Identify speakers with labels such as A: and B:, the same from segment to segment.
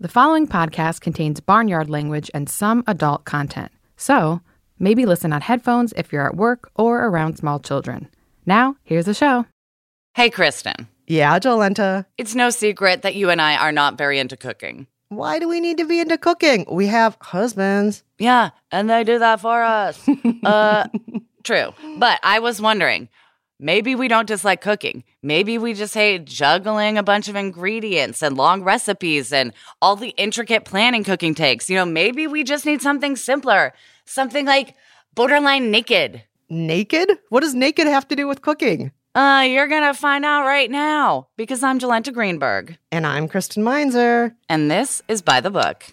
A: The following podcast contains barnyard language and some adult content. So, maybe listen on headphones if you're at work or around small children. Now, here's the show.
B: Hey, Kristen.
C: Yeah, Jolenta.
B: It's no secret that you and I are not very into cooking.
C: Why do we need to be into cooking? We have husbands.
B: Yeah, and they do that for us. uh, true. But I was wondering, maybe we don't dislike cooking. Maybe we just hate juggling a bunch of ingredients and long recipes and all the intricate planning cooking takes. You know, maybe we just need something simpler, something like borderline naked.
C: Naked? What does naked have to do with cooking?
B: Uh, you're gonna find out right now because I'm Jolenta Greenberg.
C: And I'm Kristen Meinzer.
B: And this is By the Book.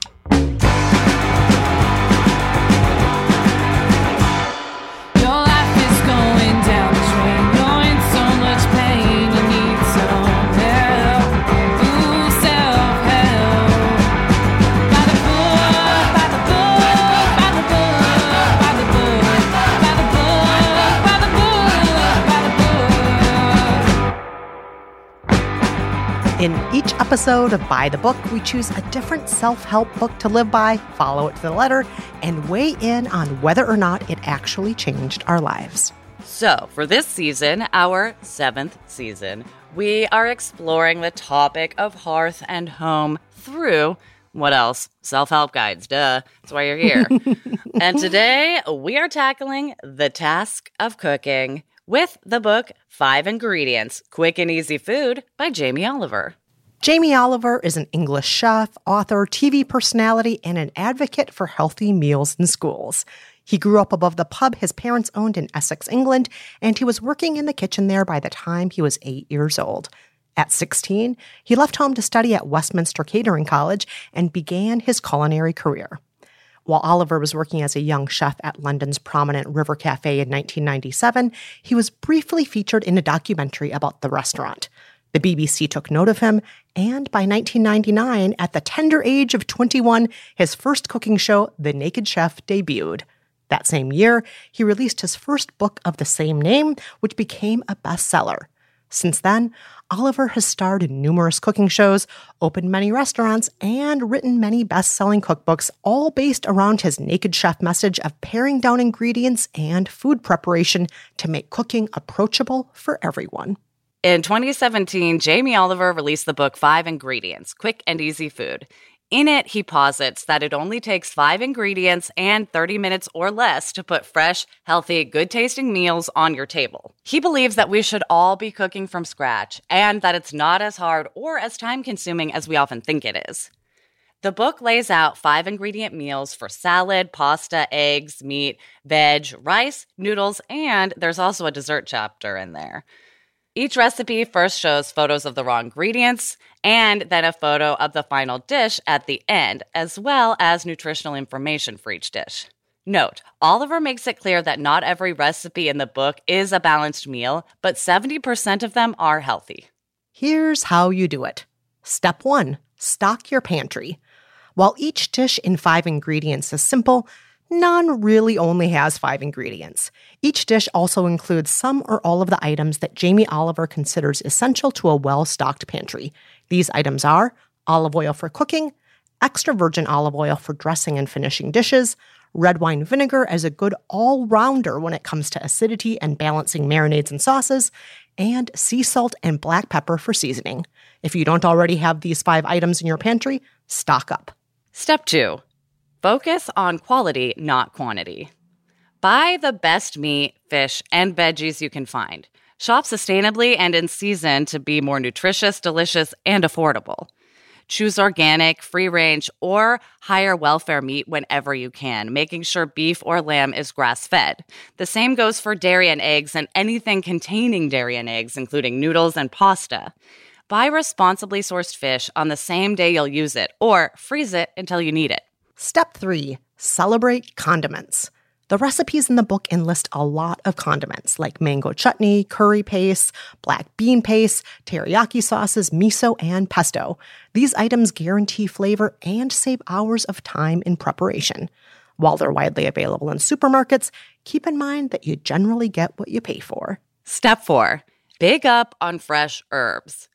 D: In
C: each episode of By the Book, we choose a different self help book to live by, follow it to the letter, and weigh in on whether or not it actually changed our lives.
B: So, for this season, our seventh season, we are exploring the topic of hearth and home through what else? Self help guides, duh. That's why you're here. and today, we are tackling the task of cooking with the book Five Ingredients Quick and Easy Food by Jamie Oliver.
C: Jamie Oliver is an English chef, author, TV personality, and an advocate for healthy meals in schools. He grew up above the pub his parents owned in Essex, England, and he was working in the kitchen there by the time he was eight years old. At 16, he left home to study at Westminster Catering College and began his culinary career. While Oliver was working as a young chef at London's prominent River Cafe in 1997, he was briefly featured in a documentary about the restaurant. The BBC took note of him, and by 1999, at the tender age of 21, his first cooking show, The Naked Chef, debuted. That same year, he released his first book of the same name, which became a bestseller. Since then, Oliver has starred in numerous cooking shows, opened many restaurants, and written many best selling cookbooks, all based around his naked chef message of paring down ingredients and food preparation to make cooking approachable for everyone.
B: In 2017, Jamie Oliver released the book Five Ingredients Quick and Easy Food. In it, he posits that it only takes five ingredients and 30 minutes or less to put fresh, healthy, good tasting meals on your table. He believes that we should all be cooking from scratch and that it's not as hard or as time consuming as we often think it is. The book lays out five ingredient meals for salad, pasta, eggs, meat, veg, rice, noodles, and there's also a dessert chapter in there. Each recipe first shows photos of the raw ingredients and then a photo of the final dish at the end, as well as nutritional information for each dish. Note, Oliver makes it clear that not every recipe in the book is a balanced meal, but 70% of them are healthy.
C: Here's how you do it. Step one stock your pantry. While each dish in five ingredients is simple, none really only has five ingredients. Each dish also includes some or all of the items that Jamie Oliver considers essential to a well stocked pantry. These items are olive oil for cooking, extra virgin olive oil for dressing and finishing dishes, red wine vinegar as a good all rounder when it comes to acidity and balancing marinades and sauces, and sea salt and black pepper for seasoning. If you don't already have these five items in your pantry, stock up.
B: Step two focus on quality, not quantity. Buy the best meat, fish, and veggies you can find. Shop sustainably and in season to be more nutritious, delicious, and affordable. Choose organic, free range, or higher welfare meat whenever you can, making sure beef or lamb is grass fed. The same goes for dairy and eggs and anything containing dairy and eggs, including noodles and pasta. Buy responsibly sourced fish on the same day you'll use it, or freeze it until you need it.
C: Step three celebrate condiments. The recipes in the book enlist a lot of condiments like mango chutney, curry paste, black bean paste, teriyaki sauces, miso, and pesto. These items guarantee flavor and save hours of time in preparation. While they're widely available in supermarkets, keep in mind that you generally get what you pay for.
B: Step four big up on fresh herbs.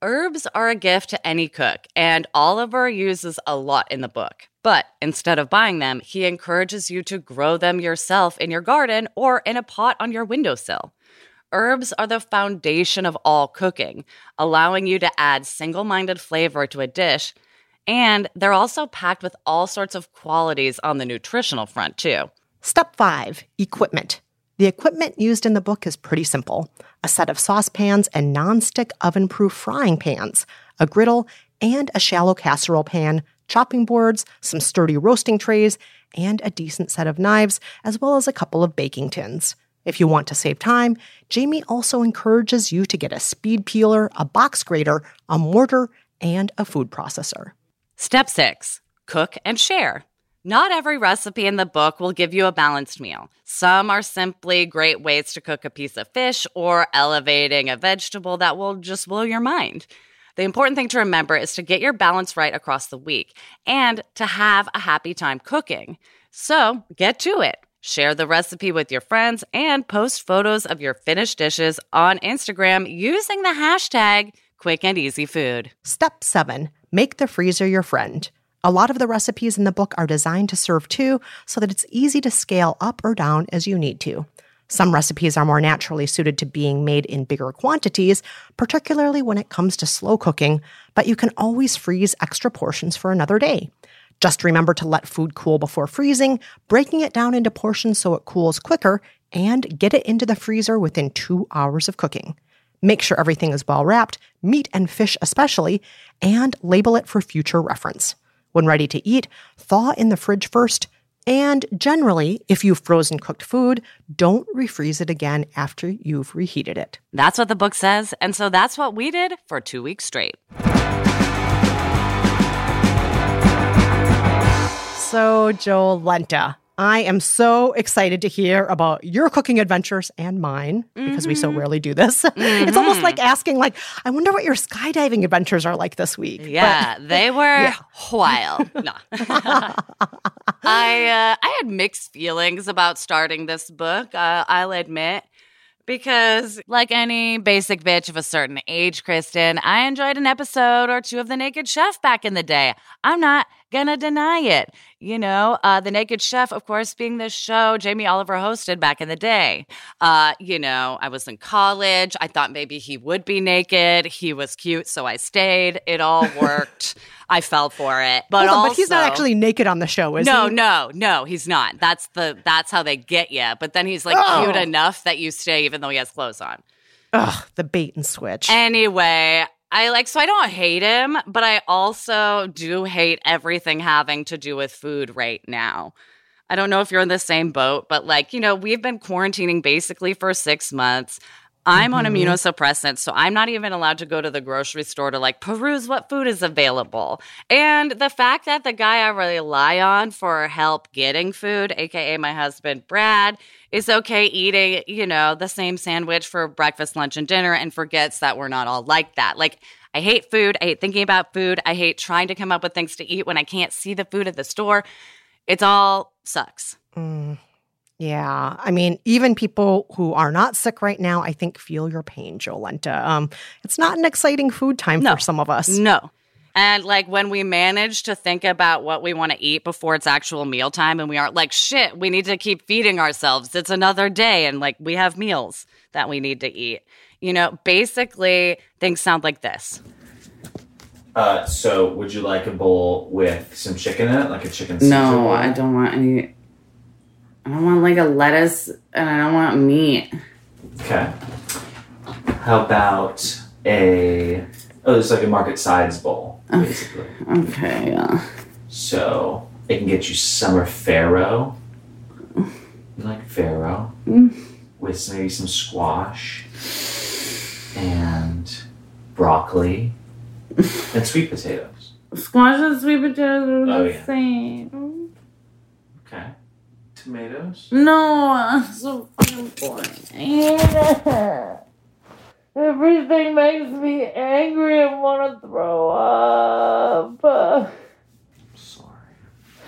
B: Herbs are a gift to any cook, and Oliver uses a lot in the book. But instead of buying them, he encourages you to grow them yourself in your garden or in a pot on your windowsill. Herbs are the foundation of all cooking, allowing you to add single minded flavor to a dish. And they're also packed with all sorts of qualities on the nutritional front, too.
C: Step five equipment. The equipment used in the book is pretty simple a set of saucepans and non-stick oven proof frying pans, a griddle, and a shallow casserole pan, chopping boards, some sturdy roasting trays, and a decent set of knives, as well as a couple of baking tins. If you want to save time, Jamie also encourages you to get a speed peeler, a box grater, a mortar, and a food processor.
B: Step six cook and share. Not every recipe in the book will give you a balanced meal. Some are simply great ways to cook a piece of fish or elevating a vegetable that will just blow your mind. The important thing to remember is to get your balance right across the week and to have a happy time cooking. So get to it. Share the recipe with your friends and post photos of your finished dishes on Instagram using the hashtag quick and easy food.
C: Step seven make the freezer your friend. A lot of the recipes in the book are designed to serve two so that it's easy to scale up or down as you need to. Some recipes are more naturally suited to being made in bigger quantities, particularly when it comes to slow cooking, but you can always freeze extra portions for another day. Just remember to let food cool before freezing, breaking it down into portions so it cools quicker, and get it into the freezer within two hours of cooking. Make sure everything is well wrapped, meat and fish especially, and label it for future reference. When ready to eat, thaw in the fridge first. And generally, if you've frozen cooked food, don't refreeze it again after you've reheated it.
B: That's what the book says, and so that's what we did for two weeks straight.
C: So, Jolenta, I am so excited to hear about your cooking adventures and mine because we so rarely do this. it's almost like asking, like, I wonder what your skydiving adventures are like this week. But-
B: Yeah, they were wild. No. I uh, I had mixed feelings about starting this book. Uh, I'll admit. Because, like any basic bitch of a certain age, Kristen, I enjoyed an episode or two of The Naked Chef back in the day. I'm not gonna deny it. You know, uh, The Naked Chef, of course, being this show Jamie Oliver hosted back in the day. Uh, you know, I was in college. I thought maybe he would be naked. He was cute, so I stayed. It all worked. I fell for it. But
C: on,
B: also,
C: but he's not actually naked on the show, is
B: no,
C: he?
B: no, no, no, he's not. That's the that's how they get you. But then he's like cute
C: Oh.
B: enough that you stay even though he has clothes on.
C: Ugh, the bait and switch.
B: Anyway, I like so I don't hate him, but I also do hate everything having to do with food right now. I don't know if you're in the same boat, but like, you know, we've been quarantining basically for 6 months. I'm on
C: Mhm.
B: immunosuppressants, so I'm not even allowed to go to the grocery store to like peruse what food is available. And the fact that the guy I rely on for help getting food, aka my husband Brad, is okay eating, you know, the same sandwich for breakfast, lunch, and dinner and forgets that we're not all like that. Like, I hate food. I hate thinking about food. I hate trying to come up with things to eat when I can't see the food at the store. It's all sucks.
C: Mm, yeah. I mean, even people who are not sick right now, I think feel your pain, Jolenta. Um, it's not an exciting food time
B: No.
C: for some of us.
B: No. And like when we manage to think about what we want to eat before it's actual mealtime and we aren't like, shit, we need to keep feeding ourselves. It's another day and like we have meals that we need to eat. You know, basically things sound like this.
E: Uh, so would you like a bowl with some chicken in it, like a chicken
F: No,
E: bowl?
F: I don't want any. I don't want like a lettuce, and I don't want meat.
E: Okay. How about a oh, it's like a market sides bowl, basically.
F: Okay, yeah.
E: So it can get you summer farro. You like farro
F: Mm.
E: with maybe some squash and broccoli and sweet potatoes.
F: Squash and sweet potatoes are
E: Oh,
F: the
E: yeah.
F: same.
E: Okay. Tomatoes.
F: No, it's so fucking boring. Everything makes me angry and want to throw up.
E: I'm sorry.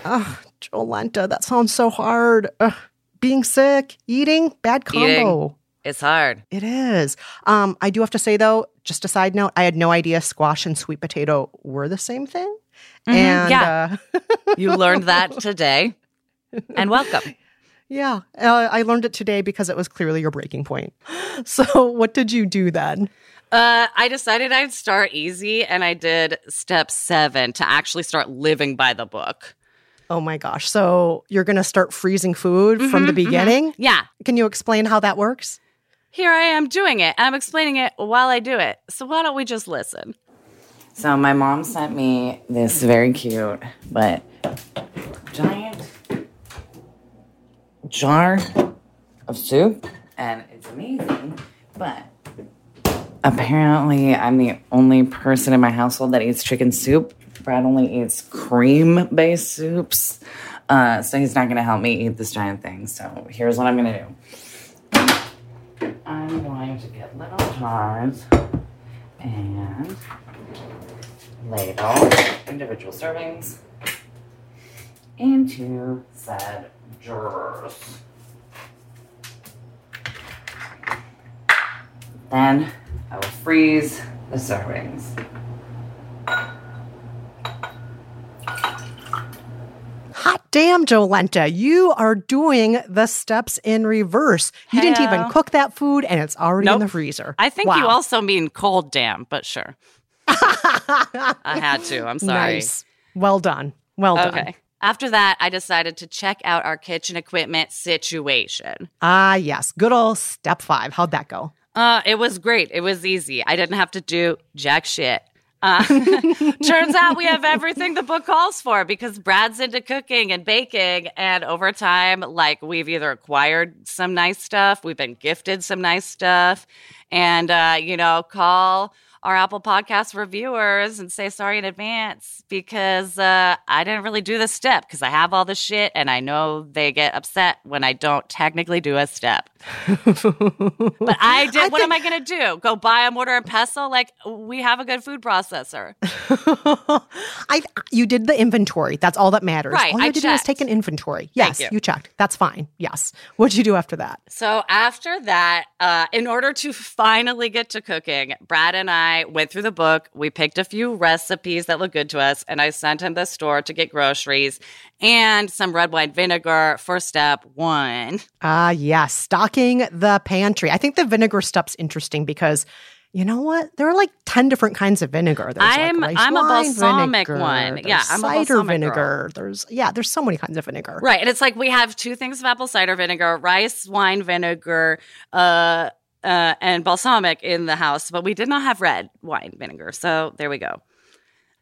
C: Ugh, Jolenta, that sounds so hard. Ugh, being sick, eating, bad combo.
B: It's hard.
C: It is. Um, I do have to say though, just a side note, I had no idea squash and sweet potato were the same thing. And
B: yeah.
C: uh,
B: You learned that today. And welcome.
C: yeah, uh, I learned it today because it was clearly your breaking point. So, what did you do then?
B: Uh, I decided I'd start easy and I did step seven to actually start living by the book.
C: Oh my gosh. So, you're going to start freezing food from the beginning?
B: Yeah.
C: Can you explain how that works?
B: Here I am doing it. I'm explaining it while I do it. So why don't we just listen?
F: So my mom sent me this very cute but giant jar of soup, and it's amazing. But apparently, I'm the only person in my household that eats chicken soup. Brad only eats cream-based soups, uh, so he's not gonna help me eat this giant thing. So here's what I'm gonna do. I'm going to get little jars and ladle individual servings into said jars. Then I will freeze the servings.
C: Hot damn, Jolenta, you are doing the steps in reverse. You didn't even cook that food and it's already in the freezer.
B: I think you also mean cold damn, but sure. I had to. I'm sorry.
C: Nice. Well done. Well done.
B: Okay. After that, I decided to check out our kitchen equipment situation.
C: Ah, yes. Good old step five. How'd that go?
B: Uh, it was great. It was easy. I didn't have to do jack shit. Uh, turns out we have everything the book calls for because Brad's into cooking and baking. And over time, like we've either acquired some nice stuff, we've been gifted some nice stuff, and, uh, you know, call our Apple Podcast reviewers and say sorry in advance because uh, I didn't really do this step because I have all this shit and I know they get upset when I don't technically do a step. But I did. what am I going to do? Go buy a mortar and pestle? Like we have a good food processor.
C: I you did the inventory. That's all that matters.
B: Right,
C: All you
B: I
C: had to do is
B: checked.
C: take an inventory. Yes,
B: you.
C: you. checked. That's fine. Yes. What'd you do after that?
B: So after that, uh, in order to finally get to cooking, Brad and I went through the book. We picked a few recipes that looked good to us, and I sent him the store to get groceries and some red wine vinegar for step one.
C: Ah, yes. Stocking the pantry. I think the vinegar step's interesting because you know what? There are like 10 different kinds of vinegar. There's
B: I'm-
C: rice
B: I'm a balsamic
C: vinegar,
B: one.
C: there's
B: Yeah, I'm a
C: cider vinegar.
B: girl.
C: There's yeah, there's so many kinds of vinegar.
B: Right. And it's like we have two things of apple cider vinegar, rice wine vinegar, uh, uh, and balsamic in the house, but we did not have red wine vinegar. So there we go.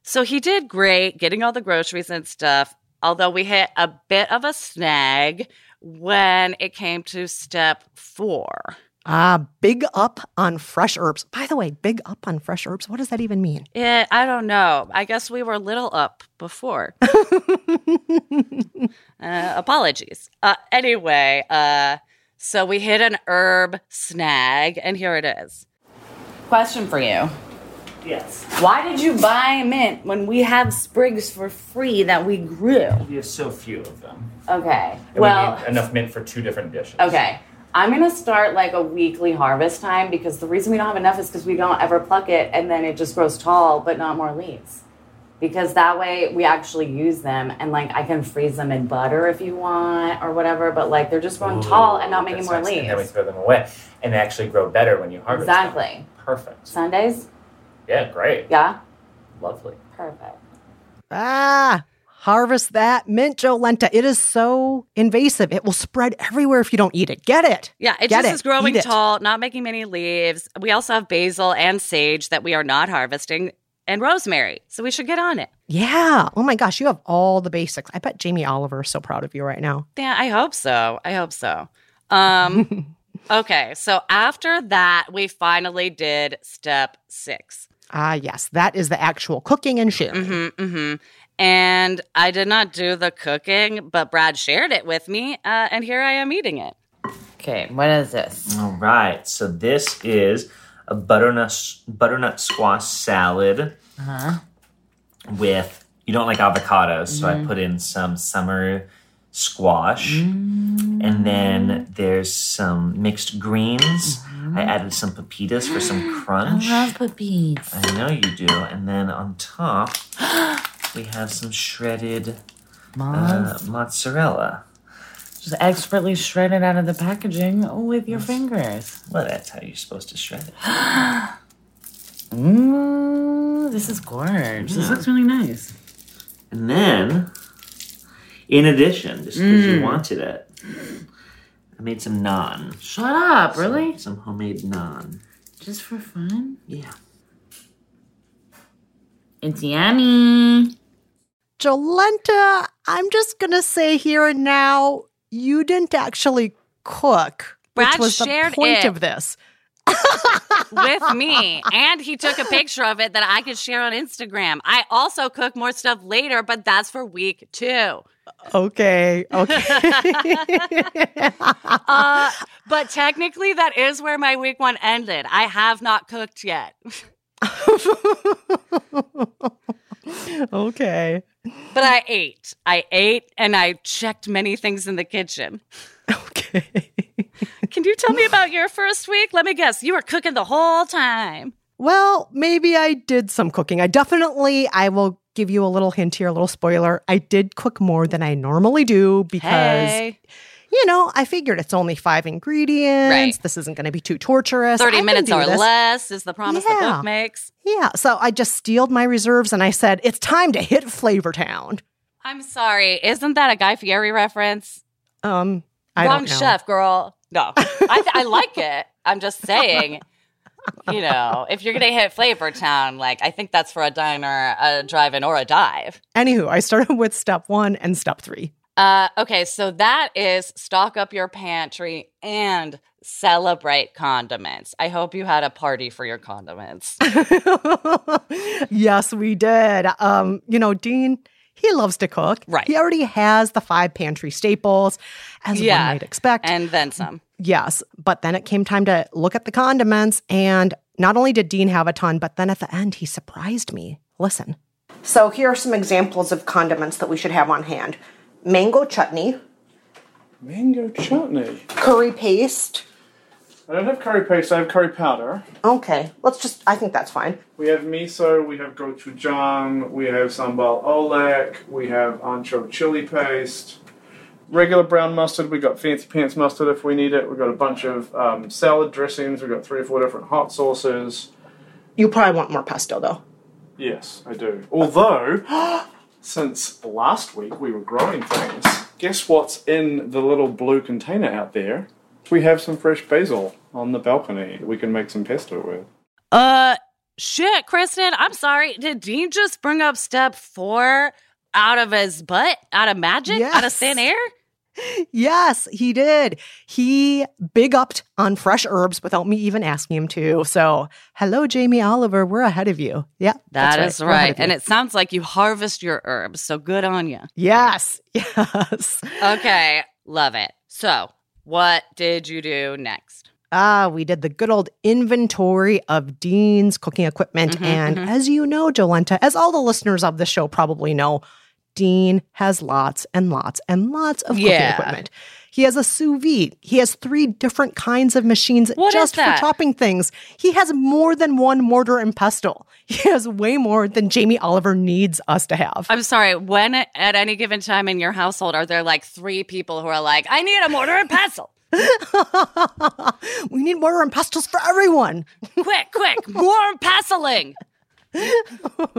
B: So he did great getting all the groceries and stuff, although we hit a bit of a snag when it came to step four.
C: Ah, big up on fresh herbs. By the way, big up on fresh herbs. What does that even mean?
B: Yeah, I don't know. I guess we were a little up before. uh, apologies. Uh, anyway, uh, so we hit an herb snag, and here it is. Question for you.
E: Yes.
B: Why did you buy mint when we have sprigs for free that we grew?
E: We have so few of them.
B: Okay.
E: And
B: Well,
E: we need enough mint for two different dishes.
B: okay. I'm gonna start like a weekly harvest time because the reason we don't have enough is because we don't ever pluck it and then it just grows tall but not more leaves. Because that way we actually use them and like I can freeze them in butter if you want or whatever, but like they're just growing tall and not making more
E: nice. And then we
B: leaves.
E: throw them away, and they actually grow better when you harvest them.
B: Exactly.
E: Perfect.
B: Sundays?
E: Yeah, great.
B: Yeah?
E: Lovely.
B: Perfect.
C: Ah, harvest that mint Jolenta. It is so invasive. It will spread everywhere if you don't eat it. Get it.
B: Yeah, it
C: Get
B: just
C: it.
B: is growing
C: Eat it.
B: tall, not making many leaves. We also have basil and sage that we are not harvesting, and rosemary. So we should get on it.
C: Yeah. Oh my gosh, you have all the basics. I bet Jamie Oliver is so proud of you right now.
B: Yeah, I hope so. I hope so. Um, okay, so after that, we finally did step six.
C: Ah, yes, that is the actual cooking and sharing.
B: hmm hmm And I did not do the cooking, but Brad shared it with me, uh, and here I am eating it.
F: Okay, what is this?
E: All right. So this is a butternut butternut squash salad
F: Uh-huh.
E: with you don't like avocados, so
F: Mm-hmm.
E: I put in some summer squash, and then there's some mixed greens. I added some pepitas for some crunch.
F: Mm-hmm. I love puppies.
E: I know you do. And then on top, we have some shredded uh, mozzarella.
F: Just expertly shredded out of the packaging with your fingers.
E: Well, that's how you're supposed to shred it.
F: Ooh, this is gorgeous. This looks really nice.
E: And then, in addition, just because
F: Mm.
E: you wanted it, I made some naan.
F: Shut up,
E: Some-
F: really?
E: Some, homemade naan.
F: Just for fun?
E: Yeah.
F: It's yummy.
C: Jolenta, I'm just going to say here and now, you didn't actually cook,
B: Brad
C: which was the point
B: it.
C: of this.
B: with me. And he took a picture of it that I could share on Instagram. I also cook more stuff later, but that's for week two.
C: Okay, okay.
B: Uh, but technically, that is where my week one ended. I have not cooked yet.
C: okay.
B: But I ate. I ate and I checked many things in the kitchen.
C: Okay.
B: Can you tell me about your first week? Let me guess. You were cooking the whole time.
C: Well, maybe I did some cooking. I definitely, I will give you a little hint here, a little spoiler. I did cook more than I normally do because,
B: Hey.
C: You know, I figured it's only five ingredients.
B: Right.
C: This isn't going to be too torturous.
B: 30
C: can
B: minutes or
C: this.
B: less is the promise the book makes.
C: Yeah. So I just steeled my reserves and I said, it's time to hit Flavortown.
B: I'm sorry. Isn't that a Guy Fieri reference?
C: Um, I
B: Wrong
C: don't know.
B: chef, girl. No, I, I like it. I'm just saying, you know, if you're gonna hit Flavor Town, like I think that's for a diner, a drive-in, or a dive.
C: Anywho, I started with step one and step three.
B: Uh, okay, so that is stock up your pantry and celebrate condiments. I hope you had a party for your condiments.
C: yes, we did. Um, you know, Dean, he loves to cook.
B: Right.
C: He already has the five pantry staples, as one might expect.
B: and then some.
C: yes. But then it came time to look at the condiments. And not only did Dean have a ton, but then at the end, he surprised me. Listen. So here are some examples of condiments that we should have on hand mango chutney,
G: Mango chutney.
C: curry paste.
G: I don't have curry paste, I have curry powder.
C: Okay, let's just, I think that's fine.
G: We have miso, we have gochujang, we have sambal oelek, we have ancho chili paste. Regular brown mustard, we got fancy pants mustard if we need it. We've got a bunch of um, salad dressings, we've got three or four different hot sauces.
C: You probably want more pesto though.
G: Yes, I do. Although, since last week we were growing things, guess what's in the little blue container out there? We have some fresh basil. on the balcony. We can make some pesto with.
B: Uh, shit, Kristen. I'm sorry. Did Dean just bring up step four out of his butt? Out of magic? Out of thin air?
C: Yes, he did. He big upped on fresh herbs without me even asking him to. So, hello, Jamie Oliver. We're ahead of you. Yeah,
B: That
C: that's
B: is
C: We're
B: right. And it sounds like you harvest your herbs. So good on you.
C: yes, yes.
B: Okay. Love it. So, what did you do next?
C: Ah, we did the good old inventory of Dean's cooking equipment.
B: Mhm,
C: and
B: mhm.
C: as you know, Jolenta, as all the listeners of the show probably know, Dean has lots and lots and lots of cooking
B: Yeah.
C: equipment. He has a sous vide. He has three different kinds of machines
B: What
C: just for chopping things. He has more than one mortar and pestle. He has way more than Jamie Oliver needs us to have.
B: I'm sorry. When at any given time in your household are there like three people who are like, I need a mortar and pestle?
C: we need mortar and pestles for everyone.
B: quick, quick, more pestling.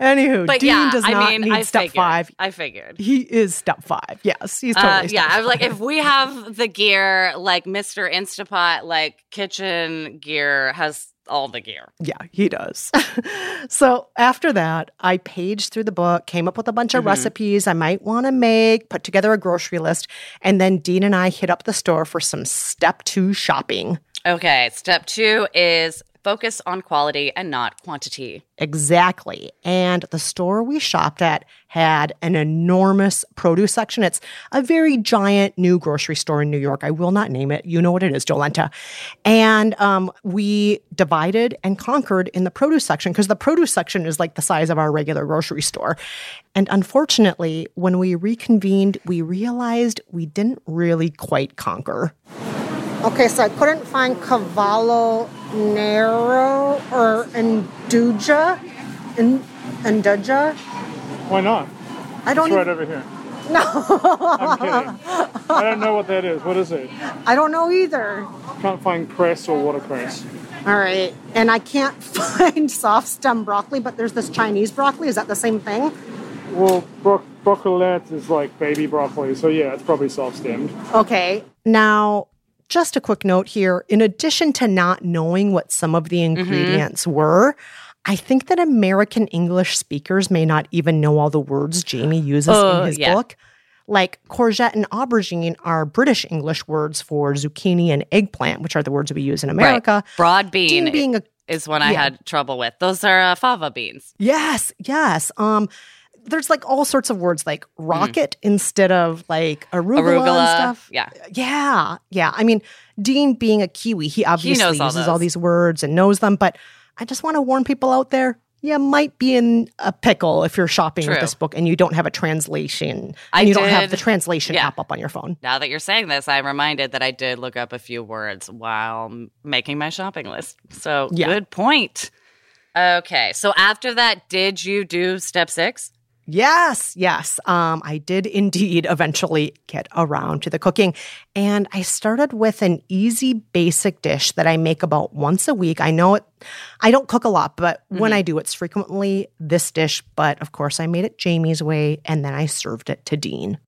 C: Anywho,
B: But
C: Dean
B: yeah,
C: does
B: I
C: not
B: mean,
C: need
B: I
C: step
B: figured.
C: five.
B: I figured.
C: He is step five. Yes, he's totally.
B: Uh,
C: step
B: yeah, I was like, if we have the gear, like Mr. Instapot, like kitchen gear has all the gear.
C: yeah, he does. so after that, I paged through the book, came up with a bunch of
B: Mhm.
C: recipes I might want to make, put together a grocery list, and then Dean and I hit up the store for some step two shopping.
B: Okay, step two is focus on quality and not quantity.
C: Exactly. And the store we shopped at had an enormous produce section. It's a very giant new grocery store in New York. I will not name it. You know what it is, Jolenta. And um, we divided and conquered in the produce section because the produce section is like the size of our regular grocery store. And unfortunately, when we reconvened, we realized we didn't really quite conquer. Okay, so I couldn't find Cavolo Nero or Induja. In, Induja?
G: Why not?
C: I don't
G: It's right
C: even,
G: over here. No. I'm kidding. I don't know what that is. What is it?
C: I don't know either.
G: Can't find cress or watercress.
C: All right. And I can't find soft stem broccoli, but there's this Chinese broccoli. Is that the same thing?
G: Well, bro- broccolette is like baby broccoli, so yeah, it's probably soft stemmed.
C: Okay. Now, just a quick note here. In addition to not knowing what some of the ingredients were, I think that American English speakers may not even know all the words Jamie uses
B: Oh,
C: in his
B: yeah.
C: book. Like courgette and aubergine are British English words for zucchini and eggplant, which are the words we use in America.
B: Broad bean
C: Dean being a
B: is one I
C: Yeah.
B: had trouble with. Those are uh, fava beans.
C: Yes, yes. Um, there's like all sorts of words like rocket instead of like arugula,
B: Mm. Arugula.
C: and stuff.
B: Yeah.
C: Yeah, yeah. I mean, Dean being a Kiwi, he obviously
B: knows all
C: uses all these words and knows them. But I just want to warn people out there: you might be in a pickle if you're shopping with this book and you don't have a translation.
B: I
C: and you don't have the translation
B: yeah.
C: app up on your phone.
B: Now that you're saying this, I'm reminded that I did look up a few words while making my shopping list. So
C: Yeah.
B: good point. Okay. So after that, did you do step six?
C: Yes, yes. Um, I did indeed eventually get around to the cooking. And I started with an easy basic dish that I make about once a week. I know it I don't cook a lot, but when I do, it's frequently this dish. But of course I made it Jamie's way and then I served it to Dean.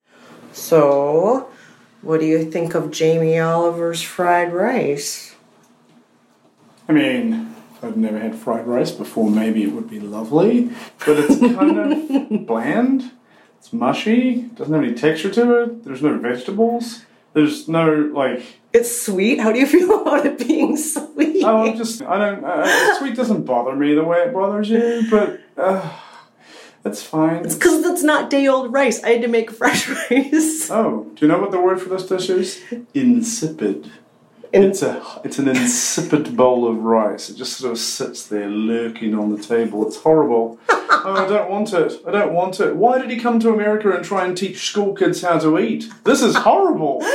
C: So what do you think of Jamie Oliver's fried rice?
G: I mean, I'd never had fried rice before, maybe it would be lovely, but it's kind of bland. It's mushy. Doesn't have any texture to it. There's no vegetables. There's no like.
C: It's sweet. How do you feel about it being sweet?
G: Oh, I'm just I don't. Uh, sweet doesn't bother me the way it bothers you, but uh, it's fine.
C: It's because it's not day old rice. I had to make fresh rice.
G: Oh, do you know what the word for this dish is? Insipid. It's a it's an insipid bowl of rice. It just sort of sits there lurking on the table. It's horrible. oh, I don't want it. I don't want it. Why did he come to America and try and teach school kids how to eat? This is horrible.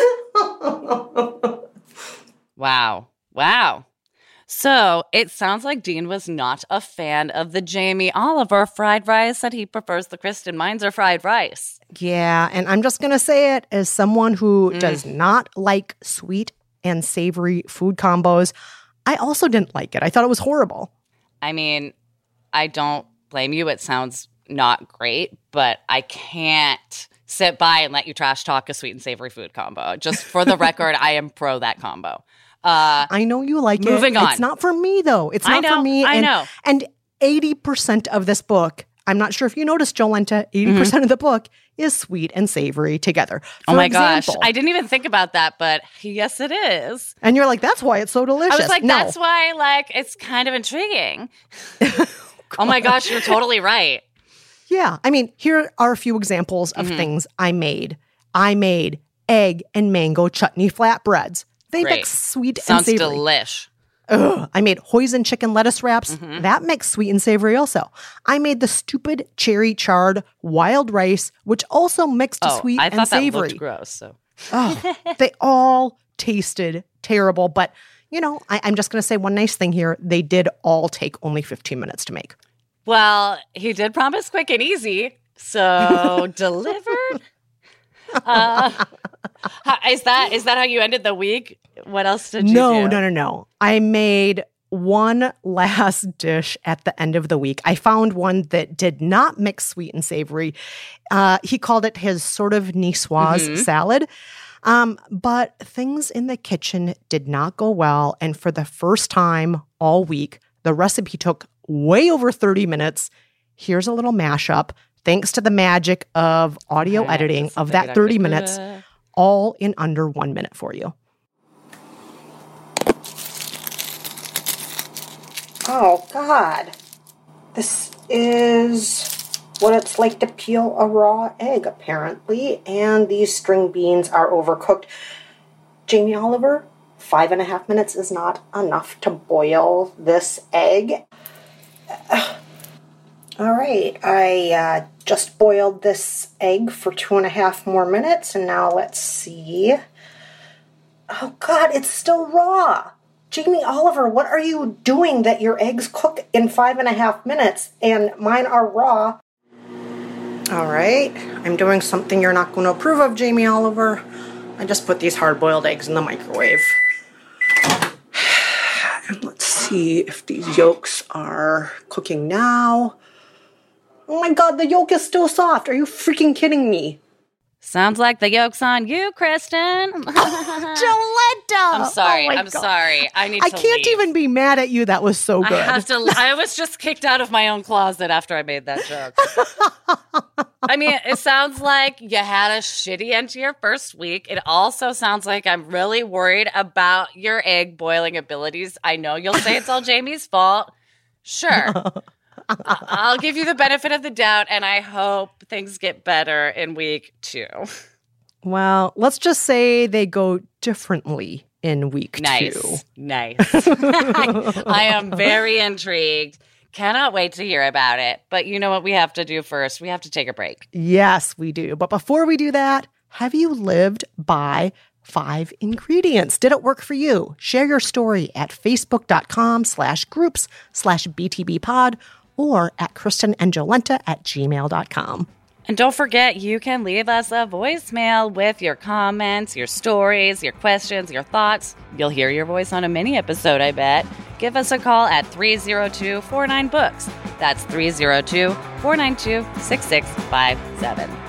B: Wow. Wow. So it sounds like Dean was not a fan of the Jamie Oliver fried rice, that he prefers the Kristen Meinzer fried rice.
C: Yeah, and I'm just going to say it as someone who does mm. not like sweet and savory food combos. I also didn't like it. I thought it was horrible.
B: I mean, I don't blame you. It sounds not great, but I can't sit by and let you trash talk a sweet and savory food combo. Just for the record, I am pro that combo. Uh,
C: I know you like it.
B: Moving on.
C: It's not for me though. It's not for
B: know,
C: me.
B: I
C: and,
B: know.
C: And 80% of this book, I'm not sure if you noticed, Jolenta, 80% of the book is sweet and savory together.
B: oh my
C: example-
B: gosh. I didn't even think about that, but yes, it is.
C: and you're like, that's why it's so delicious.
B: I was like,
C: no.
B: that's why, like, it's kind of intriguing. oh my gosh, you're totally right.
C: Yeah. I mean, here are a few examples
B: Mm-hmm.
C: of things I made. I made egg and mango chutney flatbreads. They
B: Great.
C: mix sweet
B: Sounds
C: and savory.
B: delish.
C: Ugh. I made hoisin chicken lettuce wraps.
B: Mm-hmm.
C: That makes sweet and savory also. I made the stupid cherry charred wild rice, which also mixed
B: Oh,
C: sweet
B: I
C: and
B: thought that
C: savory.
B: looked gross. So
C: Oh, they all tasted terrible. But, you know, I, I'm just going to say one nice thing here. They did all take only 15 minutes to make.
B: Well, he did promise quick and easy. So delivered. Uh, is that is that how you ended the week? What else did you
C: No,
B: do?
C: no, no, no. I made one last dish at the end of the week. I found one that did not mix sweet and savory. Uh, he called it his sort of niçoise
B: Mm-hmm.
C: salad. Um, but things in the kitchen did not go well. And for the first time all week, the recipe took way over 30 minutes. Here's a little mashup. Thanks to the magic of audio editing of that 30 minutes, all in under one minute for you. Oh, God. This is what it's like to peel a raw egg, apparently. And these string beans are overcooked. Jamie Oliver, five and a half minutes is not enough to boil this egg. All right, I uh, just boiled this egg for two and a half more minutes, and now let's see. Oh God, it's still raw. Jamie Oliver, what are you doing that your eggs cook in five and a half minutes and mine are raw? All right, I'm doing something you're not going to approve of, Jamie Oliver. I just put these hard boiled eggs in the microwave. And let's see if these yolks are cooking now. Oh my god, the yolk is still soft. Are you freaking kidding me?
B: Sounds like the yoke's on you, Kristen.
C: Jolenta!
B: I'm oh sorry.
C: Oh
B: I'm
C: God.
B: sorry. I need
C: I can't
B: leave.
C: even be mad at you. That was so good.
B: I have to. I was just kicked out of my own closet after I made that joke. I mean, it sounds like you had a shitty end to your first week. It also sounds like I'm really worried about your egg boiling abilities. I know you'll say it's all Jamie's fault. Sure. I'll give you the benefit of the doubt, and I hope things get better in week two.
C: well, let's just say they go differently in week two.
B: Nice. Nice. I am very intrigued. Cannot wait to hear about it. But you know what we have to do first? We have to take a break.
C: Yes, we do. But before we do that, have you lived by five ingredients? Did it work for you? Share your story at facebook.com slash groups slash btbpod or at kristenandjolenta at gmail.com.
B: And don't forget, you can leave us a voicemail with your comments, your stories, your questions, your thoughts. You'll hear your voice on a mini episode, I bet. Give us a call at 302 49 Books. That's 302 492 6657.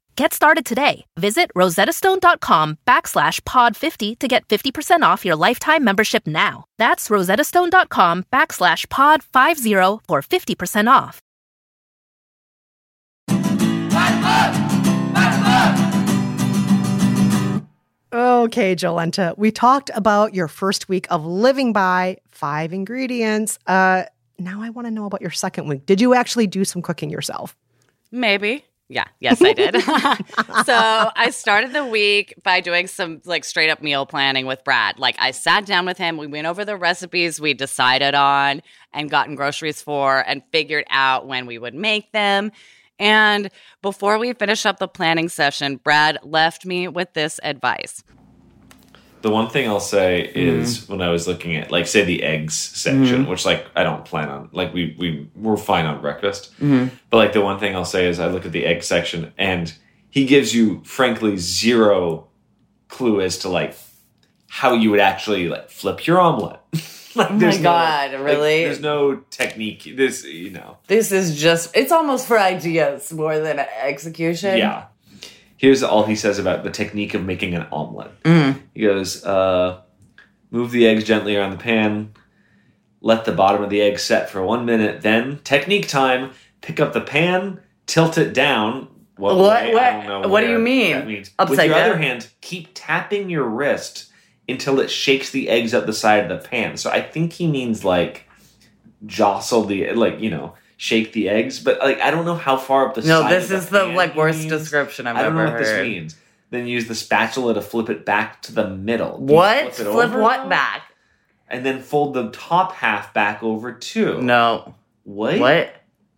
H: Get started today. Visit rosettastone.com backslash pod50 to get 50% off your lifetime membership now. That's rosettastone.com backslash pod50 for 50% off.
C: Okay, Jolenta, we talked about your first week of living by five ingredients. Uh, now I want to know about your second week. Did you actually do some cooking yourself?
B: Maybe. Yeah. Yes, I did. so I started the week by doing some like straight up meal planning with Brad. Like I sat down with him, we went over the recipes we decided on and gotten groceries for and figured out when we would make them. And before we finish up the planning session, Brad left me with this advice.
E: The one thing I'll say hmm. is when I was looking at, like, say the eggs section, hmm. which like I don't plan on, like we we we're fine on breakfast, hmm. but like the one thing I'll say is I look at the egg section and he gives you frankly zero clue as to like how you would actually like flip your omelet. like,
F: Oh my
E: no-
F: God,
E: like,
F: really?
E: there's no technique. This you know.
F: This is just, it's almost for ideas more than execution.
E: Yeah. Here's all he says about the technique of making an omelet. He goes, uh, move the eggs gently around the pan, let the bottom of the egg set for one minute, then, technique time, pick up the pan, tilt it down. What,
F: What-
E: way?
F: what- what do you mean?
E: That means. With
F: Upside
E: your other hand, keep tapping your wrist until it shakes the eggs up the side of the pan. So I think he means like jostle the, like, you know, shake the eggs, but like I don't know how far up the
F: No,
E: side
F: this
E: of
F: is the
E: pan
F: like worst
E: means.
F: description I've
E: I don't
F: ever
E: know what this
F: heard.
E: means. Then use the spatula to flip it back to the middle. Do
F: What?
E: Flip,
F: Flip,
E: over?
F: what back?
E: And then fold the top half back over too.
F: No.
E: What?
F: What?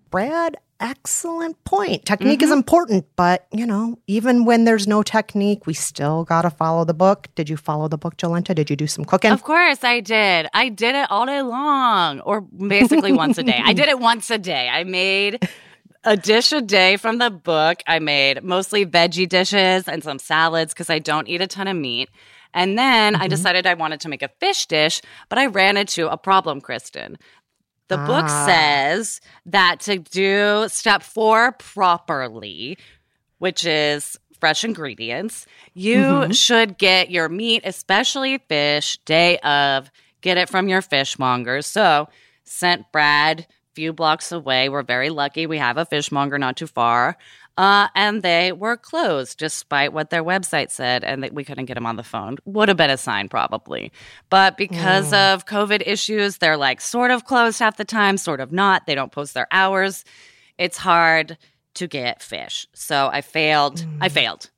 C: Brad, excellent point. Technique is mm-hmm. important, but you know, even when there's no technique, we still got to follow the book. Did you follow the book, Jolenta? Did you do some cooking?
B: Of course I did. I did it all day long, or basically once a day. I did it once a day. I made a dish a day from the book. I made mostly veggie dishes and some salads because I don't eat a ton of meat. And then I mm-hmm. decided I wanted to make a fish dish, but I ran into a problem, Kristen. The book
C: Ah.
B: says that to do step four properly, which is fresh ingredients, you should get your meat, especially fish, day of. Get it from your fishmonger. So, sent Brad a few blocks away. We're very lucky. We have a fishmonger not too far. Uh, and they were closed despite what their website said, and that we couldn't get them on the phone. Would have been a sign, probably. But because of COVID issues, they're like sort of closed half the time, sort of not. They don't post their hours. It's hard to get fish. So I failed. I failed.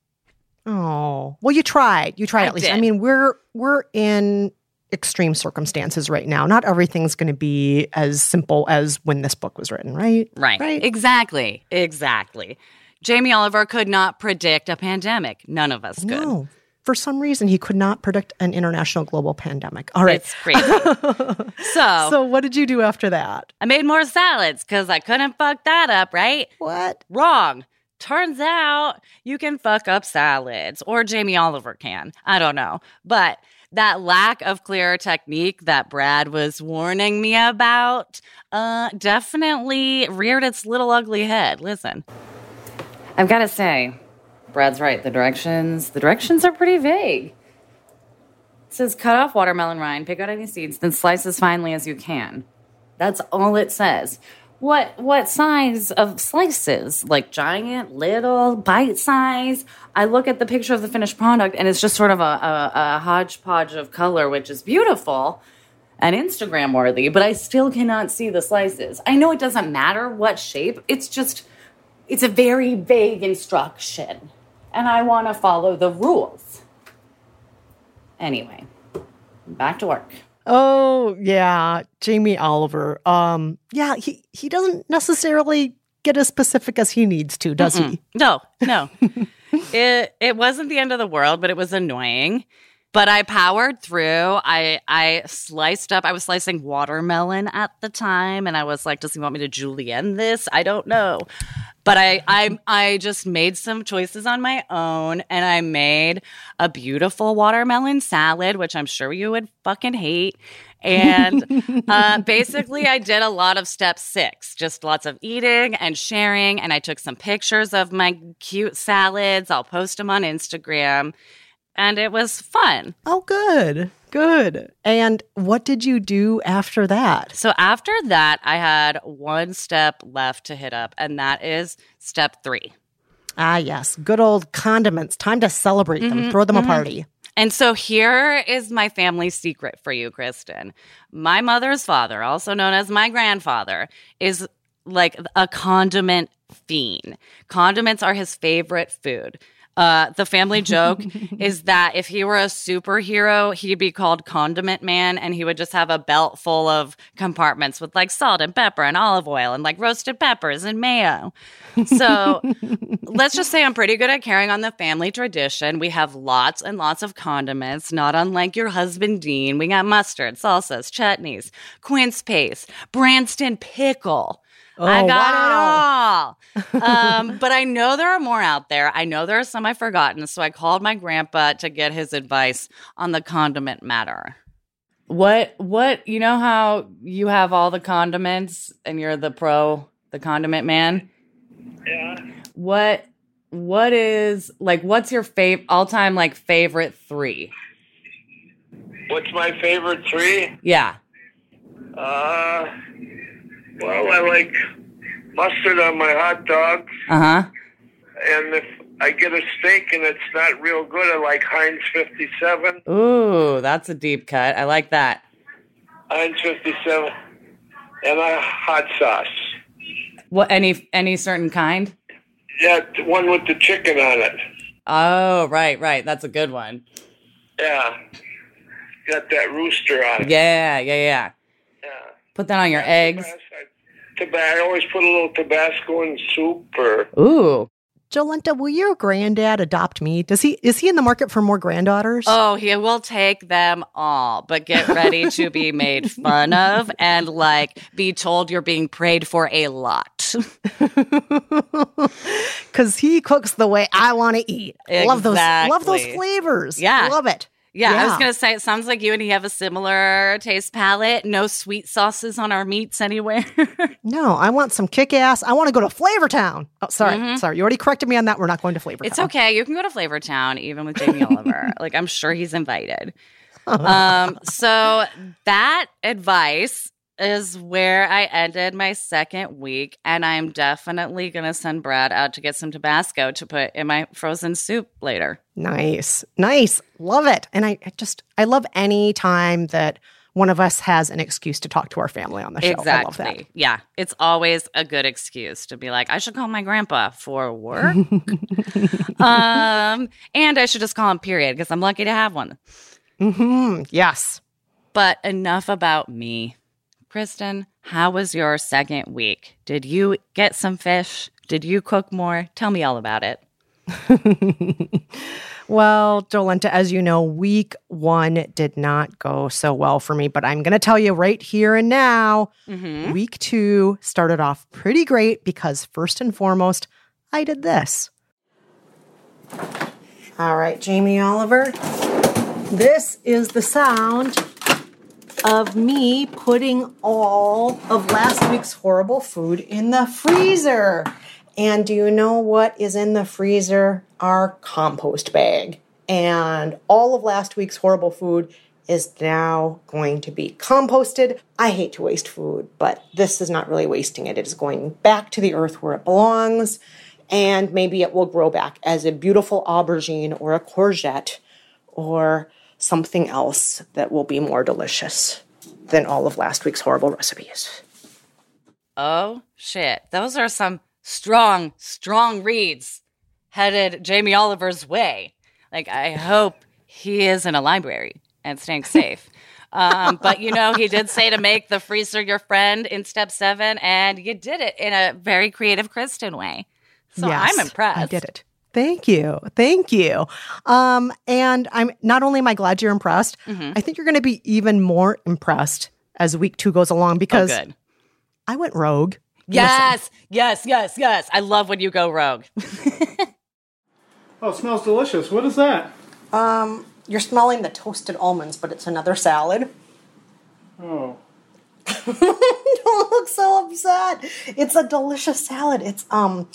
C: Oh, well, you tried. You tried
B: I
C: at least. I mean, we're we're in extreme circumstances right now. Not everything's going to be as simple as when this book was written, right?
B: Right.
C: Right.
B: Exactly. Exactly. Jamie Oliver could not predict a pandemic. None of us could.
C: No. For some reason, he could not predict an international global pandemic. All right.
B: It's crazy. so,
C: so, what did you do after that?
B: I made more salads because I couldn't fuck that up, right?
C: What?
B: Wrong. Turns out you can fuck up salads, or Jamie Oliver can. I don't know. But that lack of clear technique that Brad was warning me about uh, definitely reared its little ugly head. Listen.
F: I've got to say, Brad's right. The directions, the directions are pretty vague. It says cut off watermelon rind, pick out any seeds, then slice as finely as you can. That's all it says. What what size of slices? Like giant, little, bite size? I look at the picture of the finished product and it's just sort of a, a, a hodgepodge of color, which is beautiful and Instagram worthy, but I still cannot see the slices. I know it doesn't matter what shape, it's just it's a very vague instruction. And I want to follow the rules. Anyway, back to work.
C: Oh, yeah, Jamie Oliver. Um, yeah, he he doesn't necessarily get as specific as he needs to, does he?
B: No, no. it it wasn't the end of the world, but it was annoying. But I powered through. I I sliced up. I was slicing watermelon at the time, and I was like, "Does he want me to julienne this?" I don't know, but I I I just made some choices on my own, and I made a beautiful watermelon salad, which I'm sure you would fucking hate. And uh, basically, I did a lot of step six, just lots of eating and sharing. And I took some pictures of my cute salads. I'll post them on Instagram. And it was fun.
C: Oh, good. Good. And what did you do after that?
B: So after that, I had one step left to hit up, and that is step three.
C: Ah, yes. Good old condiments. Time to celebrate them. Throw them a party.
B: And so here is my family secret for you, Kristen. My mother's father, also known as my grandfather, is like a condiment fiend. Condiments are his favorite food. Uh, the family joke is that if he were a superhero, he'd be called Condiment Man, and he would just have a belt full of compartments with like salt and pepper and olive oil and like roasted peppers and mayo. So let's just say I'm pretty good at carrying on the family tradition. We have lots and lots of condiments, not unlike your husband Dean. We got mustard, salsas, chutneys, quince paste, Branston pickle. I
C: Oh,
B: got it all. um, but I know there are more out there. I know there are some I've forgotten. So I called my grandpa to get his advice on the condiment matter. What, what, you know how you have all the condiments and you're the pro, the condiment man?
I: Yeah.
B: What, what is, like, what's your fav- all time, like, favorite three?
I: What's my favorite three?
B: Yeah.
I: Uh, well, I like mustard on my hot dogs,
B: Uh huh.
I: and if I get a steak and it's not real good, I like Heinz 57.
B: Ooh, that's a deep cut. I like that.
I: Heinz 57, and a hot sauce.
B: What, any, any certain kind?
I: Yeah, the one with the chicken on it.
B: Oh, right, right. That's a good one.
I: Yeah, got that rooster on it.
B: Yeah, yeah, yeah.
I: Yeah.
B: Put that on your eggs.
I: Tabasco. I always put a little Tabasco in soup or
B: Ooh.
C: Jolenta, will your granddad adopt me? Does he is he in the market for more granddaughters?
B: Oh, he will take them all, but get ready to be made fun of and like be told you're being prayed for a lot.
C: Cause he cooks the way I want to eat. Love those love those flavors.
B: Yeah.
C: Love it.
B: Yeah, I was gonna say it sounds like you and he have a similar taste palette. No sweet sauces on our meats anywhere.
C: No, I want some kick ass. I want to go to Flavortown. Oh, sorry. Sorry. You already corrected me on that. We're not going to Flavortown.
B: Mm-hmm. It's okay. You can go to Flavortown even with Jamie Oliver. Like I'm sure he's invited. Um, so that advice is where I ended my second week, and I'm definitely gonna send Brad out to get some Tabasco to put in my frozen soup later.
C: Nice. Nice. Love it. And I, I just, I love any time that one of us has an excuse to talk to our family on the show. I love that.
B: Exactly. Yeah, it's always a good excuse to be like, I should call my grandpa for work. um, and I should just call him period because I'm lucky to have one.
C: hmm Yes.
B: But enough about me. Kristen, how was your second week? Did you get some fish? Did you cook more? Tell me all about it.
C: Well, Jolenta, as you know, week one did not go so well for me, but I'm going to tell you right here and now. Mm-hmm. Week two started off pretty great because, first and foremost, I did this. All right, Jamie Oliver. This is the sound of me putting all of last week's horrible food in the freezer. And do you know what is in the freezer? Our compost bag. And all of last week's horrible food is now going to be composted. I hate to waste food, but this is not really wasting it. It is going back to the earth where it belongs. And maybe it will grow back as a beautiful aubergine or a courgette or something else that will be more delicious than all of last week's horrible recipes.
B: Oh, shit. Those are some strong, strong reads headed Jamie Oliver's way. Like, I hope he is in a library and staying safe. Um, but you know, he did say to make the freezer your friend in step seven, and you did it in a very creative Kristen way. So
C: Yes,
B: I'm impressed.
C: I did it. Thank you. Thank you. Um, and I'm not only am I glad you're impressed,
B: Mm-hmm.
C: I think you're going to be even more impressed as week two goes along because
B: oh, good.
C: I went rogue.
B: Yes, yes, yes, yes. I love when you go rogue.
G: Oh, it smells delicious. What is that?
C: Um, you're smelling the toasted almonds, but it's another salad.
G: Oh.
C: Don't look so upset. It's a delicious salad. It's um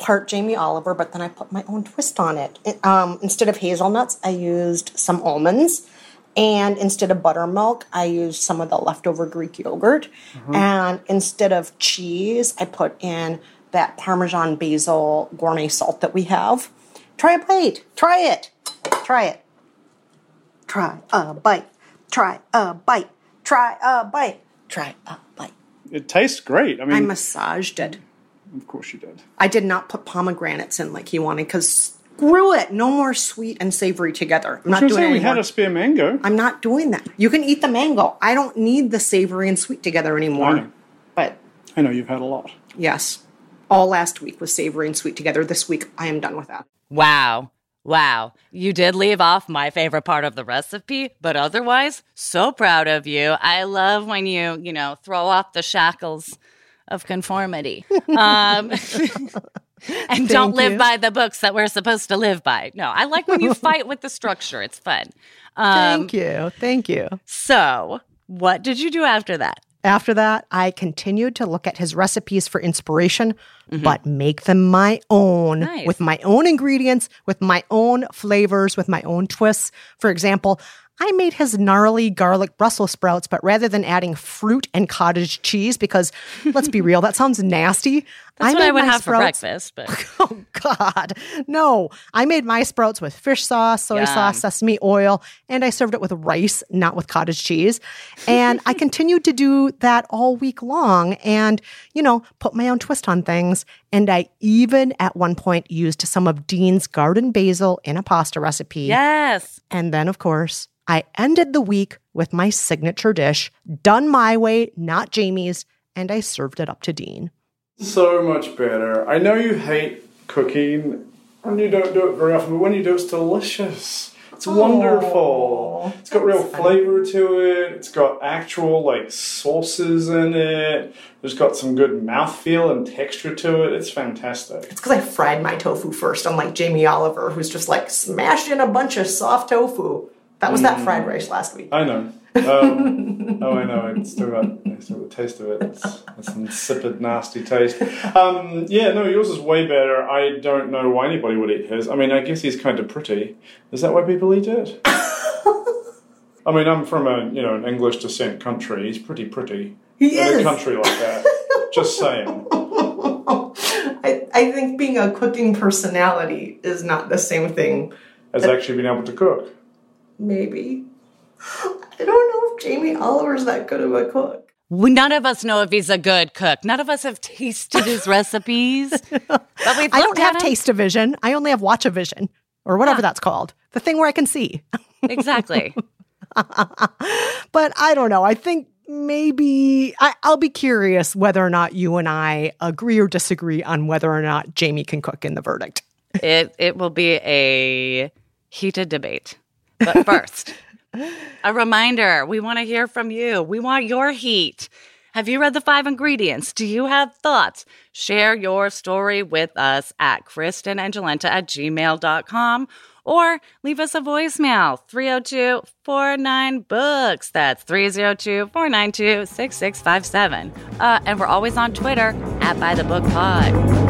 C: part Jamie Oliver, but then I put my own twist on it. It, um, instead of hazelnuts, I used some almonds. And instead of buttermilk, I used some of the leftover Greek yogurt. And instead of cheese, I put in that Parmesan basil gourmet salt that we have. Try a bite. Try it. Try it. Try a bite. Try a bite. Try a bite. Try a bite.
G: It tastes great. I mean,
C: I massaged it.
G: Of course you did.
C: I did not put pomegranates in like he wanted because screw it. No more sweet and savory together. I'm not doing
G: gonna
C: it
G: say we had a spare mango.
C: I'm not doing that. You can eat the mango. I don't need the savory and sweet together
G: I
C: anymore.
G: know.
C: But
G: I know you've had a lot.
C: yes, all last week was savory and sweet together. This week I am done with that.
B: Wow. Wow. You did leave off my favorite part of the recipe, but otherwise, so proud of you. I love when you, you know, throw off the shackles of conformity. Um, and don't live
C: you.
B: by the books that we're supposed to live by. No, I like when you fight with the structure. It's fun. Um,
C: Thank you. Thank you.
B: So, what did you do after that?
C: After that, I continued to look at his recipes for inspiration, but make them my own
B: Nice.
C: with my own ingredients, with my own flavors, with my own twists. For example, I made his gnarly garlic Brussels sprouts, but rather than adding fruit and cottage cheese, because let's be real, that sounds nasty.
B: That's what I would have for
C: sprouts-
B: breakfast, but
C: Oh God, no! I made my sprouts with fish sauce, soy
B: Yum.
C: sauce, sesame oil, and I served it with rice, not with cottage cheese. And I continued to do that all week long, and you know, put my own twist on things. And I even at one point used some of Dean's garden basil in a pasta recipe.
B: yes.
C: And then, of course, I ended the week with my signature dish, done my way, not Jamie's, and I served it up to Dean.
G: So much better. I know you hate cooking and you don't do it very often, but when you do, it's delicious. It's wonderful. It's got real flavor to it. It's got actual like sauces in it. There's got some good mouthfeel and texture to it. It's fantastic.
C: It's because I fried my tofu first, unlike Jamie Oliver, who's just like smashed in a bunch of soft tofu. That was that mm. fried rice last week.
G: I know. Um, oh, I know. I still got, I still got the taste of it. It's, it's an insipid, nasty taste. Um, yeah, no, yours is way better. I don't know why anybody would eat his. I mean, I guess he's kind of pretty. Is that why people eat it? I mean, I'm from a you know an English descent country. He's pretty pretty.
C: He
G: in
C: is.
G: a country like that. Just saying.
C: I, I think being a cooking personality is not the same thing.
G: as actually being able to cook.
C: Maybe. I don't know if Jamie Oliver's that good of a cook.
B: None of us know if he's a good cook. None of us have tasted his recipes. But we've
C: I don't have taste-o-vision. I only have watch-o-vision, or whatever that's called. The thing where I can see.
B: Exactly.
C: But I don't know. I think maybe I, I'll be curious whether or not you and I agree or disagree on whether or not Jamie can cook in the verdict.
B: it it will be a heated debate. But first, a reminder, we want to hear from you. We want your heat. Have you read the five ingredients? Do you have thoughts? Share your story with us at kristenandjolenta at gmail.com or leave us a voicemail 302 49 books. That's 302 492 6657. Uh, And we're always on Twitter at By the Book Pod.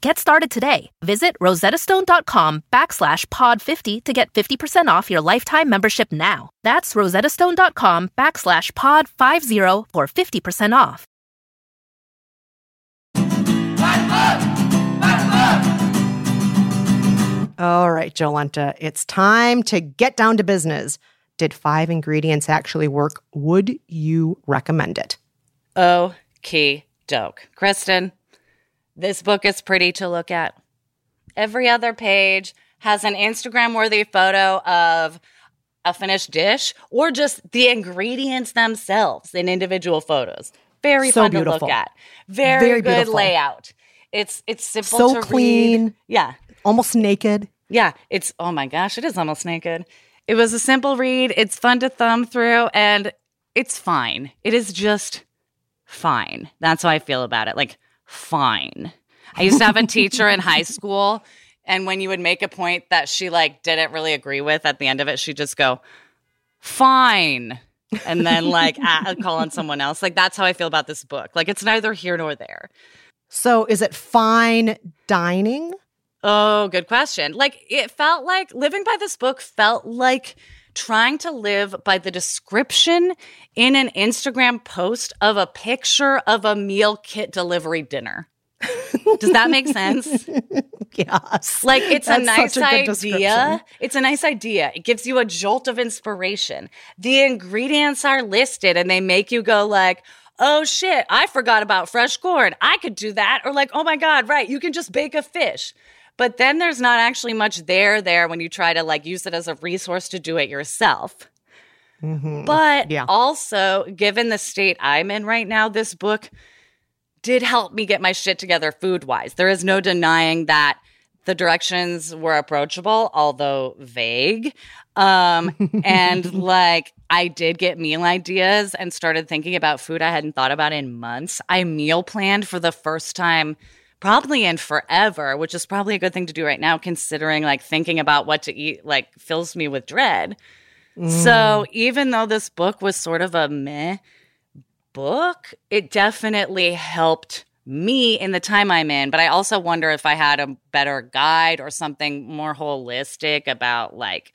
H: Get started today. Visit rosettastone.com backslash pod50 to get 50% off your lifetime membership now. That's rosettastone.com backslash pod50 for 50% off.
C: All right, Jolenta, it's time to get down to business. Did five ingredients actually work? Would you recommend it?
B: Okay, doke. Kristen, this book is pretty to look at. Every other page has an Instagram worthy photo of a finished dish or just the ingredients themselves in individual photos. Very
C: So
B: fun to look at. Very,
C: Very
B: good
C: beautiful.
B: layout. It's it's simple
C: So
B: to
C: clean.
B: read. Yeah.
C: Almost naked.
B: Yeah, it's oh my gosh, it is almost naked. It was a simple read. It's fun to thumb through and it's fine. It is just fine. That's how I feel about it. Like fine. I used to have a teacher in high school and when you would make a point that she like didn't really agree with at the end of it, she'd just go fine. And then like a- call on someone else. Like that's how I feel about this book. Like it's neither here nor there.
C: So is it fine dining?
B: Oh, good question. Like it felt like living by this book felt like trying to live by the description in an Instagram post of a picture of a meal kit delivery dinner. Does that make sense?
C: Yes.
B: Like it's a nice
C: a
B: idea. It's a nice idea. It gives you a jolt of inspiration. The ingredients are listed and they make you go like, "Oh shit, I forgot about fresh corn. I could do that." Or like, "Oh my god, right, you can just bake a fish." But then there's not actually much there there when you try to like use it as a resource to do it yourself. But
C: Yeah.
B: also, given the state I'm in right now, this book did help me get my shit together food wise. There is no denying that the directions were approachable, although vague. Um, and like I did get meal ideas and started thinking about food I hadn't thought about in months. I meal planned for the first time probably in forever, which is probably a good thing to do right now, considering like thinking about what to eat like fills me with dread. So mm. even though this book was sort of a meh book, it definitely helped me in the time I'm in. But I also wonder if I had a better guide or something more holistic about like,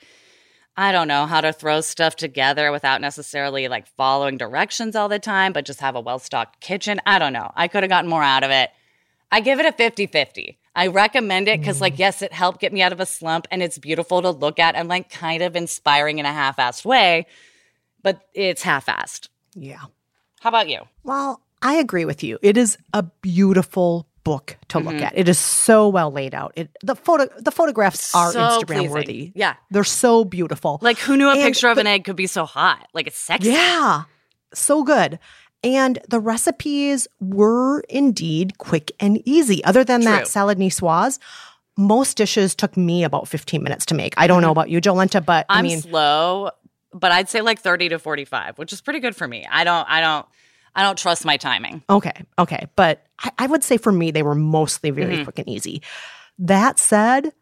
B: I don't know, how to throw stuff together without necessarily like following directions all the time, but just have a well stocked kitchen. I don't know. I could have gotten more out of it. I give it a 50 50. I recommend it because, like, yes, it helped get me out of a slump and it's beautiful to look at and, like, kind of inspiring in a half assed way, but it's half assed.
C: Yeah.
B: How about you?
C: Well, I agree with you. It is a beautiful book to
B: Mm-hmm.
C: look at. It is so well laid out. It the photo the photographs are
B: So
C: Instagram
B: pleasing.
C: worthy.
B: Yeah.
C: They're so beautiful.
B: Like, who knew a
C: And
B: picture of an egg could be so hot? Like, it's sexy.
C: Yeah. So good. And the recipes were indeed quick and easy. Other than that salad niçoise, most dishes took me about 15 minutes to make. I don't know about you, Jolenta, but I
B: Mm-hmm. I'm
C: mean,
B: slow, but I'd say like 30 to 45, which is pretty good for me. I don't, I don't, I don't trust my timing.
C: Okay, okay. But I, I would say for me, they were mostly very
B: Mm-hmm.
C: quick and easy. That said,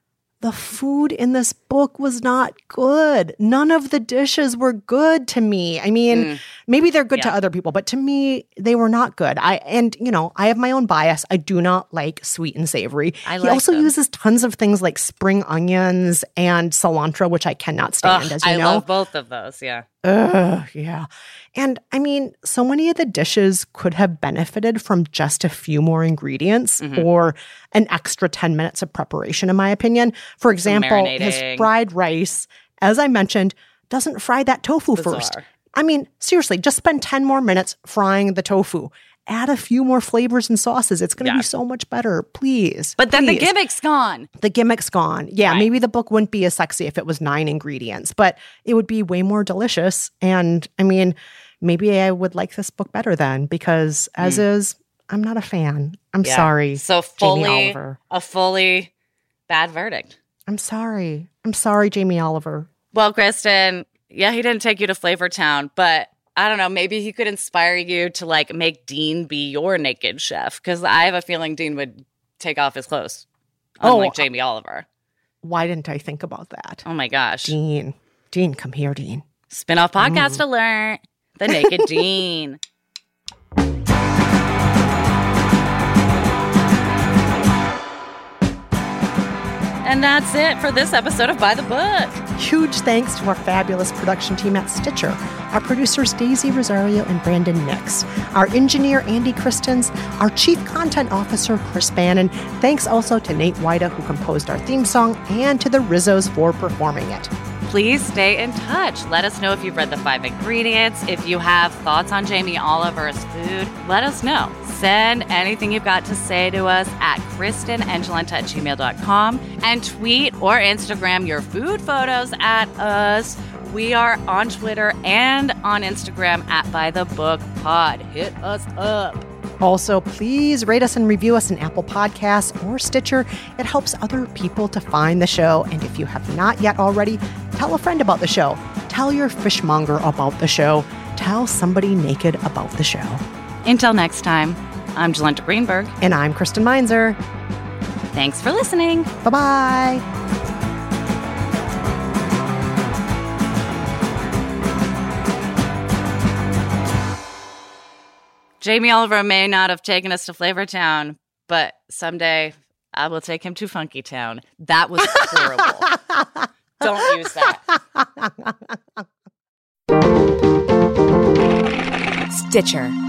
C: the food in this book was not good. None of the dishes were good to me. I mean, maybe they're good to
B: Mm.
C: Other people, but to me, they were not good. I and you know, I have my own bias. I do not like sweet and savory.
B: I
C: he
B: like
C: also
B: them.
C: uses tons of things like spring onions and cilantro, which I cannot stand,
B: Ugh,
C: as you
B: I
C: know.
B: love both of those. Yeah.
C: Ugh, yeah. And I mean, so many of the dishes could have benefited from just a few more ingredients
B: Mm-hmm.
C: or an extra 10 minutes of preparation, in my opinion. For example, his fried rice, as I mentioned, doesn't fry that tofu first. I mean, seriously, just spend 10 more minutes frying the tofu. Add a few more flavors and sauces. It's going to
B: Yeah.
C: be so much better. Please.
B: But then the
C: please
B: gimmick's gone.
C: the gimmick's gone. Yeah,
B: Right.
C: maybe the book wouldn't be as sexy if it was nine ingredients, but it would be way more delicious. And I mean, maybe I would like this book better then because as hmm. is, I'm not a fan. I'm.
B: Yeah.
C: sorry.
B: So
C: Jamie
B: fully,
C: Oliver.
B: a fully bad verdict.
C: I'm sorry. I'm sorry, Jamie Oliver.
B: Well, Kristen, yeah, he didn't take you to Flavor Town, but I don't know, maybe he could inspire you to like make Dean be your naked chef because I have a feeling Dean would take off his clothes,
C: Oh,
B: unlike uh, Jamie Oliver.
C: Why didn't I think about that?
B: Oh my gosh.
C: Dean. Dean, come here, Dean.
B: Spin-off podcast mm. alert. The Naked Dean. And that's it for this episode of By the Book.
C: Huge thanks to our fabulous production team at Stitcher, our producers Daisy Rosario and Brandon Nix, our engineer Andy Christens, our chief content officer Chris Bannon. Thanks also to Nate Wida, who composed our theme song, and to the Rizzos for performing it.
B: Please stay in touch. Let us know if you've read the five ingredients. If you have thoughts on Jamie Oliver's food, let us know. Send anything you've got to say to us at kristenandjolenta at gmail.com and tweet or Instagram your food photos at us. We are on Twitter and on Instagram at By the Book Pod. Hit us up.
C: Also, please rate us and review us in Apple Podcasts or Stitcher. It helps other people to find the show. And if you have not yet already, tell a friend about the show. Tell your fishmonger about the show. Tell somebody naked about the show.
B: Until next time, I'm Jolenta Greenberg.
C: And I'm Kristen Meinzer.
B: Thanks for listening.
C: Bye bye.
B: Jamie Oliver may not have taken us to Flavortown, but someday I will take him to Funky Town. That was horrible. Don't use that.
A: Stitcher.